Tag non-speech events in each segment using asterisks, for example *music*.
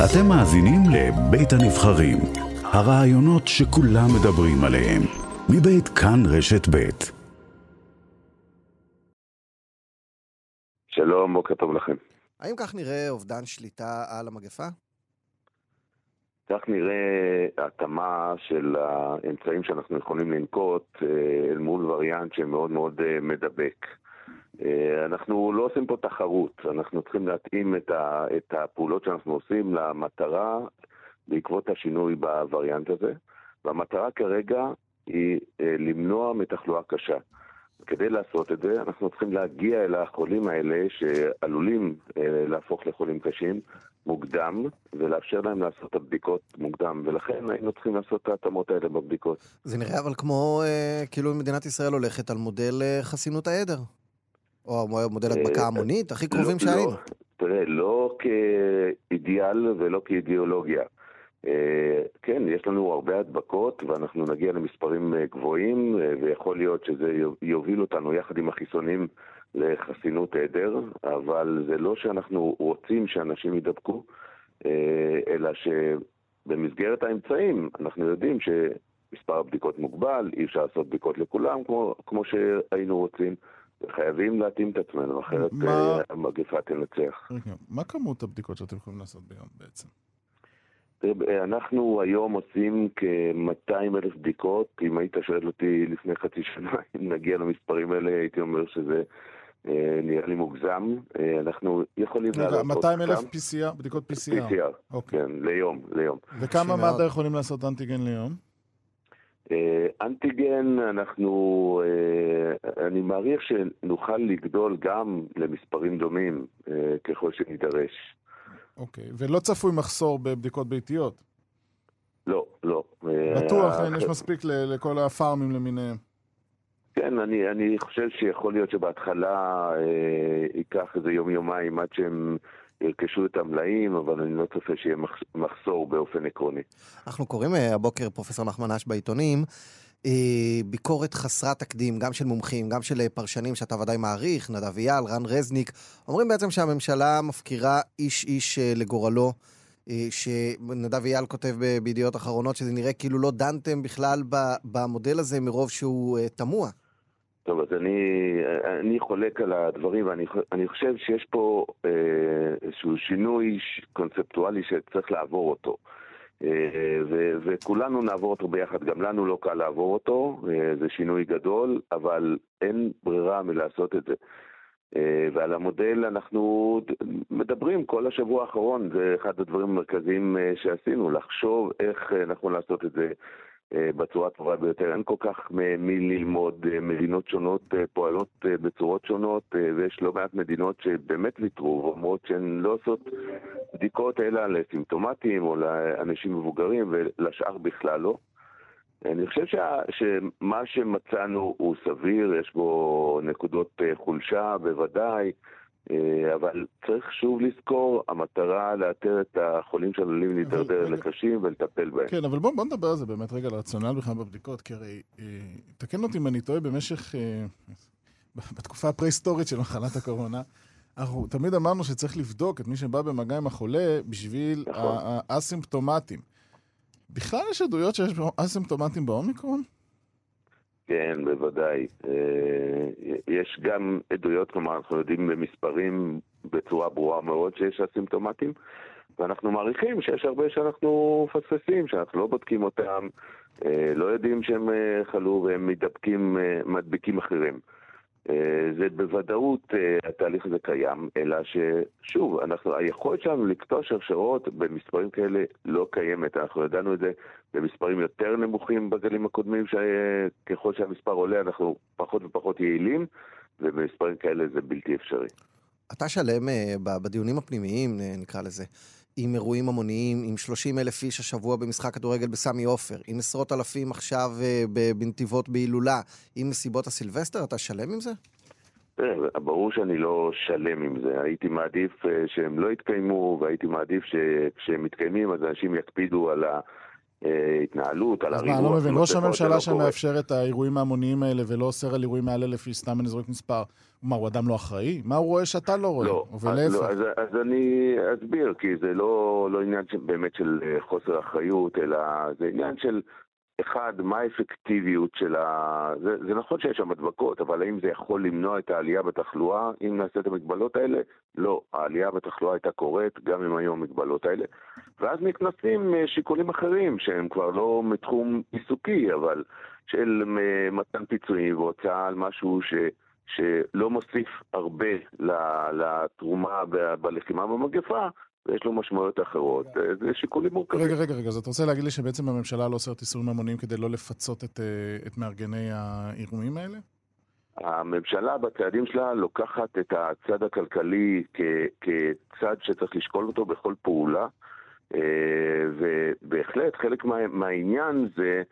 אתם מאזינים לבית הנבחרים, הרעיונות שכולם מדברים עליהם, מבית כאן רשת בית. שלום, בוקר טוב לכם. האם כך נראה אובדן שליטה על המגפה? כך נראה התאמה של האמצעים שאנחנו יכולים לנקוט אה, אל מול וריאנט שמאוד מאוד אה, מדבק. אה, אנחנו לא עושים פה תחרות, אנחנו צריכים להתאים את, ה, את הפעולות שאנחנו עושים למטרה בעקבות השינוי בווריאנט הזה, והמטרה כרגע היא למנוע מתחלואה קשה. כדי לעשות את זה, אנחנו צריכים להגיע אל החולים האלה שעלולים אה, להפוך לחולים קשים מוקדם, ולאפשר להם לעשות את הבדיקות מוקדם, ולכן היינו צריכים לעשות את ההתאמות האלה בבדיקות. זה נראה אבל כמו אה, כאילו מדינת ישראל הולכת על מודל אה, חסינות העדר, או מודל אה, הדבקה המונית, הכי קרובים לא, שהיינו. לא, תראה, לא כאידיאל ולא כאידיאולוגיה. אה, כן, יש לנו הרבה הדבקות ואנחנו נגיע למספרים אה, גבוהים אה, ויכול להיות שזה יוביל אותנו יחד עם החיסונים לחסינות עדר, אבל זה לא שאנחנו רוצים שאנשים יידבקו, אלא שבמסגרת האמצעים אנחנו יודעים שמספר הבדיקות מוגבל, אי אפשר לעשות בדיקות לכולם כמו, כמו שהיינו רוצים. חייבים להתאים את עצמנו, אחרת מה... המגפה תנצח. מה כמות הבדיקות שאתם יכולים לעשות ביום בעצם? אנחנו היום עושים כ-200 אלף בדיקות. אם היית שואל אותי לפני חצי שנה *laughs* אם נגיע למספרים האלה, הייתי אומר שזה אה, נראה לי מוגזם. אה, אנחנו יכולים לעלות עוד 200 אלף PCR, בדיקות PCR. PCR, אוקיי. כן, ליום, ליום. וכמה מד"א יכולים לעשות אנטיגן ליום? אה, אנטיגן, אנחנו, אני מעריך שנוכל לגדול גם למספרים דומים ככל שנידרש. אוקיי, ולא צפוי מחסור בבדיקות ביתיות? לא, לא. בטוח, אין, יש מספיק לכל הפארמים למיניהם. כן, אני, אני חושב שיכול להיות שבהתחלה אה, ייקח איזה יום-יומיים עד שהם ירכשו את המלאים, אבל אני לא צופה שיהיה מחסור באופן עקרוני. אנחנו קוראים אה, הבוקר, פרופסור נחמן אש בעיתונים, אה, ביקורת חסרת תקדים, גם של מומחים, גם של אה, פרשנים שאתה ודאי מעריך, נדב אייל, רן רזניק, אומרים בעצם שהממשלה מפקירה איש איש אה, לגורלו. שנדב אייל כותב בידיעות אחרונות שזה נראה כאילו לא דנתם בכלל במודל הזה מרוב שהוא תמוה. טוב, אז אני, אני חולק על הדברים, ואני חושב שיש פה איזשהו שינוי קונספטואלי שצריך לעבור אותו. ו- וכולנו נעבור אותו ביחד, גם לנו לא קל לעבור אותו, אה, זה שינוי גדול, אבל אין ברירה מלעשות את זה. אה, ועל המודל אנחנו מדברים כל השבוע האחרון, זה אחד הדברים המרכזיים אה, שעשינו, לחשוב איך נכון לעשות את זה אה, בצורה הטובה ביותר. אין כל כך מי ללמוד, אה, מדינות שונות אה, פועלות בצורות שונות, ויש לא מעט מדינות שבאמת ויתרו ואומרות שהן לא עושות בדיקות אלא לסימפטומטיים או לאנשים מבוגרים, ולשאר בכלל לא. אני חושב שה, שמה שמצאנו הוא סביר, יש בו נקודות חולשה בוודאי. אה, אבל צריך שוב לזכור, המטרה לאתר את החולים שעלולים להידרדר לקשים ולטפל בהם. כן, אבל בואו בוא נדבר על זה באמת רגע, לרציונל בכלל בבדיקות, כי הרי, אה, תקן אותי אם אני טועה, במשך, אה, בתקופה הפרה-היסטורית של מחלת הקורונה, אנחנו תמיד אמרנו שצריך לבדוק את מי שבא במגע עם החולה בשביל נכון. האסימפטומטים. בכלל יש עדויות שיש אסימפטומטים באומיקרון? כן, בוודאי. אה, יש גם עדויות, כלומר, אנחנו יודעים במספרים בצורה ברורה מאוד שיש אסימפטומטים, ואנחנו מעריכים שיש הרבה שאנחנו מפספסים, שאנחנו לא בודקים אותם, אה, לא יודעים שהם אה, חלו והם מדבקים, מדביקים אחרים. אה, זה בוודאות אה, התהליך הזה קיים, אלא ששוב, אנחנו, היכולת שלנו לקטוע שרשרות במספרים כאלה לא קיימת. אנחנו ידענו את זה במספרים יותר נמוכים בגלים הקודמים, שככל שהמספר עולה אנחנו פחות ופחות יעילים, ובמספרים כאלה זה בלתי אפשרי. אתה שלם אה, בדיונים הפנימיים, נקרא לזה. עם אירועים המוניים, עם 30 אלף איש השבוע במשחק כדורגל בסמי עופר, עם עשרות אלפים עכשיו אה, בנתיבות בהילולה, עם מסיבות הסילבסטר, אתה שלם עם זה? ברור שאני לא שלם עם זה. הייתי מעדיף אה, שהם לא יתקיימו, והייתי מעדיף שכשהם מתקיימים אז אנשים יקפידו על אה, התנהלות, על אז הריבוע. מה, אני לא מבין, ראש הממשלה. שמאפשר את האירועים ההמוניים האלה ולא אוסר על אירועים האלה לפי סתם אני זורק מספר, מה, הוא אדם לא אחראי? מה הוא רואה שאתה לא רואה? לא, אז, ולהפך. לא אז, אז אני אסביר, כי זה לא, לא עניין באמת של אה, חוסר אחריות, אלא זה עניין של, אחד, מה האפקטיביות של ה... זה, זה נכון שיש שם הדבקות, אבל האם זה יכול למנוע את העלייה בתחלואה אם נעשה את המגבלות האלה? לא, העלייה בתחלואה הייתה קורית גם אם היו המגבלות האלה. ואז נכנסים אה, שיקולים אחרים, שהם כבר לא מתחום עיסוקי, אבל של אה, מתן פיצויים והוצאה על משהו ש... שלא מוסיף הרבה לתרומה בלחימה במגפה, ויש לו משמעויות אחרות. אה, זה שיקולים מורכבים. רגע, רגע, רגע, אז אתה רוצה להגיד לי שבעצם הממשלה לא אוסרת איסורים המוניים כדי לא לפצות את, אה, את מארגני האירועים האלה? הממשלה בצעדים שלה לוקחת את הצד הכלכלי כ- כצד שצריך לשקול אותו בכל פעולה, אה, ובהחלט חלק מה- מהעניין זה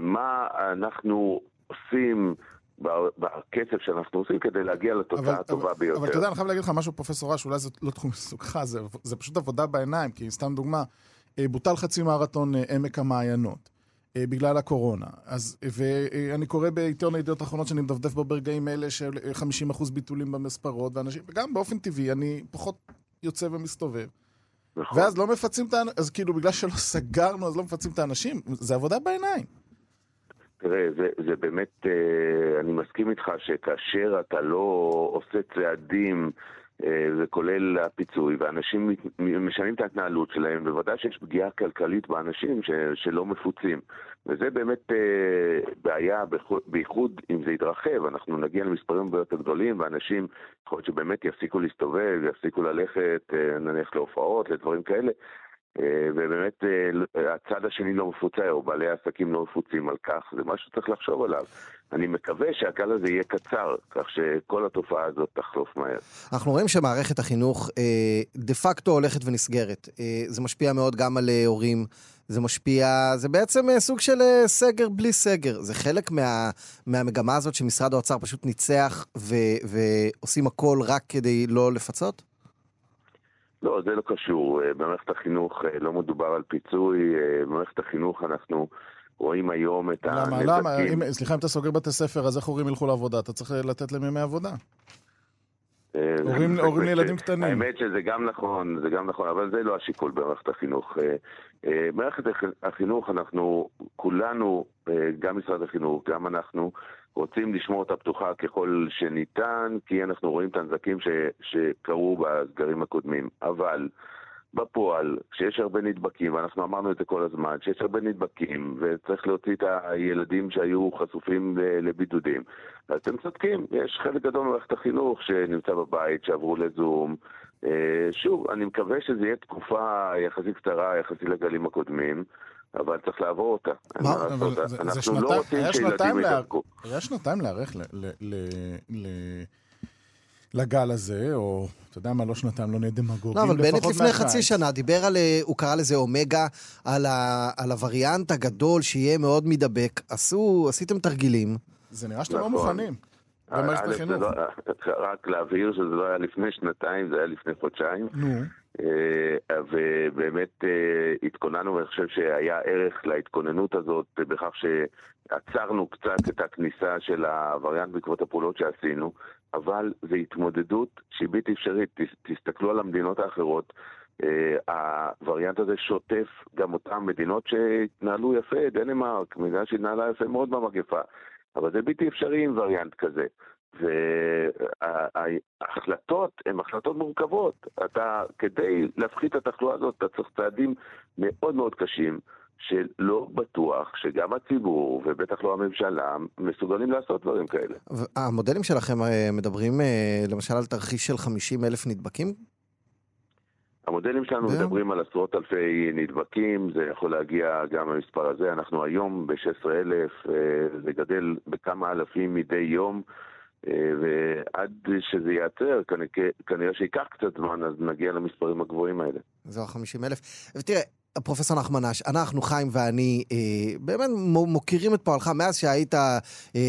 מה אנחנו עושים בכסף שאנחנו עושים כדי להגיע לתוצאה הטובה ביותר. אבל אתה יודע, אני חייב להגיד לך משהו, פרופסור אש, אולי זה לא תחום עיסוקך, זה, זה פשוט עבודה בעיניים, כי סתם דוגמה, אה, בוטל חצי מרתון אה, עמק המעיינות. אה, בגלל הקורונה. אז, ואני קורא בעיתון הידיעות האחרונות שאני מדפדף בו ברגעים אלה של אה, 50% ביטולים במספרות, ואנשים, וגם באופן טבעי, אני פחות יוצא ומסתובב. נכון. ואז לא מפצים את האנשים, אז כאילו בגלל שלא סגרנו, אז לא מפצים את האנשים, זה עבודה בעיניים. תראה, זה, זה באמת, אה, אני מסכים איתך שכאשר אתה לא עושה צעדים, אה, זה כולל הפיצוי, ואנשים משנים את ההתנהלות שלהם, בוודאי שיש פגיעה כלכלית באנשים ש, שלא מפוצים. וזה באמת אה, בעיה, בייחוד אם זה יתרחב, אנחנו נגיע למספרים הרבה יותר גדולים, ואנשים, יכול להיות שבאמת יפסיקו להסתובב, יפסיקו ללכת, נניח להופעות, לדברים כאלה. אה, ובאמת אה, הצד השני לא מפוצה, או בעלי העסקים לא מפוצים על כך, זה משהו שצריך לחשוב עליו. אני מקווה שהגל הזה יהיה קצר, כך שכל התופעה הזאת תחלוף מהר. אנחנו רואים שמערכת החינוך אה, דה פקטו הולכת ונסגרת. אה, זה משפיע מאוד גם על אה, הורים, זה משפיע, זה בעצם סוג של אה, סגר בלי סגר. זה חלק מה, מהמגמה הזאת שמשרד האוצר פשוט ניצח ו, ועושים הכל רק כדי לא לפצות? לא, זה לא קשור. אה, במערכת החינוך אה, לא מדובר על פיצוי, אה, במערכת החינוך אנחנו רואים היום את למה, הנזקים. למה? אם, סליחה, אם אתה סוגר בתי ספר, אז איך הורים ילכו לעבודה? אתה צריך לתת להם ימי עבודה. אה, הורים- לילדים קטנים. האמת שזה גם נכון, זה גם נכון, אבל זה לא השיקול במערכת החינוך. אה, אה, במערכת הח- החינוך אנחנו, כולנו, גם משרד החינוך, גם אנחנו, רוצים לשמור אותה פתוחה ככל שניתן, כי אנחנו רואים את הנזקים ש, שקרו בסגרים הקודמים. אבל בפועל, כשיש הרבה נדבקים, ואנחנו אמרנו את זה כל הזמן, כשיש הרבה נדבקים, וצריך להוציא את הילדים שהיו חשופים לבידודים, אז אתם צודקים, יש חלק גדול ממערכת החינוך שנמצא בבית, שעברו לזום. אה, שוב, אני מקווה שזה יהיה תקופה יחסית קצרה, יחסית לגלים הקודמים, אבל צריך לעבור אותה. מה? אבל זה- זה אנחנו שנתיים- לא רוצים שילדים לה-. היה שנתיים להיערך ל- ל- ל- ל- לגל הזה, או אתה יודע מה, לא שנתיים, לא נהיה דמגוגים. לא, אבל בנט לפני מהקיץ. חצי שנה דיבר על, אה, הוא קרא לזה אומגה, על, ה, על הווריאנט הגדול שיהיה מאוד מידבק. עשו, עשיתם תרגילים. זה נראה שאתם לא נכון. מוכנים. במערכת א', זה החינוך. לא- רק להבהיר שזה לא היה לפני שנתיים, זה היה לפני חודשיים. נו, אה, ובאמת אה, התכוננו, ואני חושב שהיה ערך להתכוננות הזאת בכך שעצרנו קצת את הכניסה של הווריאנט בעקבות הפעולות שעשינו, אבל זו התמודדות שהיא בלתי אפשרית. תס- תסתכלו על המדינות האחרות. אה, הווריאנט הזה שוטף גם אותן מדינות שהתנהלו יפה, דנמרק, מדינה שהתנהלה יפה מאוד במגפה, אבל זה בלתי אפשרי עם וריאנט כזה. וההחלטות הן החלטות מורכבות. אתה, כדי להפחית את התחלואה הזאת, אתה צריך צעדים מאוד מאוד קשים, שלא בטוח שגם הציבור, ובטח לא הממשלה, מסוגלים לעשות דברים כאלה. המודלים שלכם אה, מדברים אה, למשל על תרחיש של 50 אלף נדבקים? המודלים שלנו זהו. מדברים על עשרות אלפי נדבקים, זה יכול להגיע גם למספר הזה. אנחנו היום ב-16,000, זה גדל בכמה אלפים מדי יום, אה, ועד שזה ייעצר, כנראה, שייקח קצת זמן, אז נגיע למספרים הגבוהים האלה. זהו, ה-50 אלף. ותראה, פרופסור נחמן אש, אנחנו, חיים ואני, אה, באמת מוקירים את פועלך מאז שהיית אה,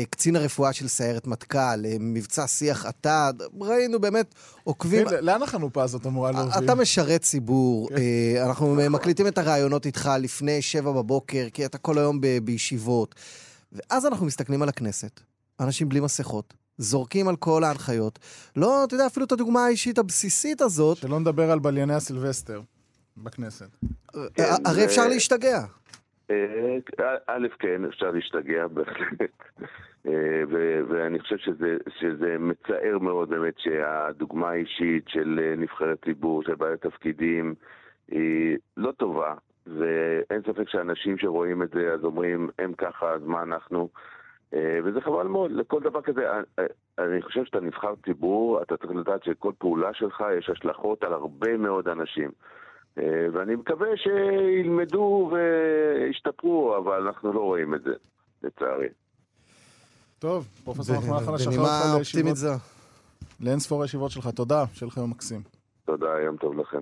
קצין הרפואה של סיירת מטכ"ל, אה, מבצע שיח עתד, ראינו באמת עוקבים... כן, לאן החנופה הזאת אמורה להוביל? אתה משרת ציבור, כן. אה, אנחנו מקליטים את הראיונות איתך לפני שבע בבוקר, כי אתה כל היום ב- בישיבות. ואז אנחנו מסתכלים על הכנסת, אנשים בלי מסכות, זורקים על כל ההנחיות. לא, אתה יודע, אפילו את הדוגמה האישית הבסיסית הזאת, שלא נדבר על בלייני הסילבסטר בכנסת. אה, הרי אפשר להשתגע. אה, א', כן, אפשר להשתגע בהחלט. אה, ואני חושב שזה, שזה מצער מאוד באמת שהדוגמה האישית של אה, נבחרי ציבור, של בעלי תפקידים, היא לא טובה. ואין ספק שאנשים שרואים את זה אז אומרים, הם ככה, אז מה אנחנו? אה, וזה חבל מאוד, לכל דבר כזה. אה, אה, אני חושב שאתה נבחר ציבור, אתה צריך לדעת שכל פעולה שלך יש השלכות על הרבה מאוד אנשים. אה, ואני מקווה שילמדו וישתפרו, אבל אנחנו לא רואים את זה, לצערי. טוב, פרופסור נחמן נשחרר בנימה אותך אופטימית לישיבות, זו. לאין ספור הישיבות שלך. תודה, שיהיה לך יום מקסים. תודה, יום טוב לכם.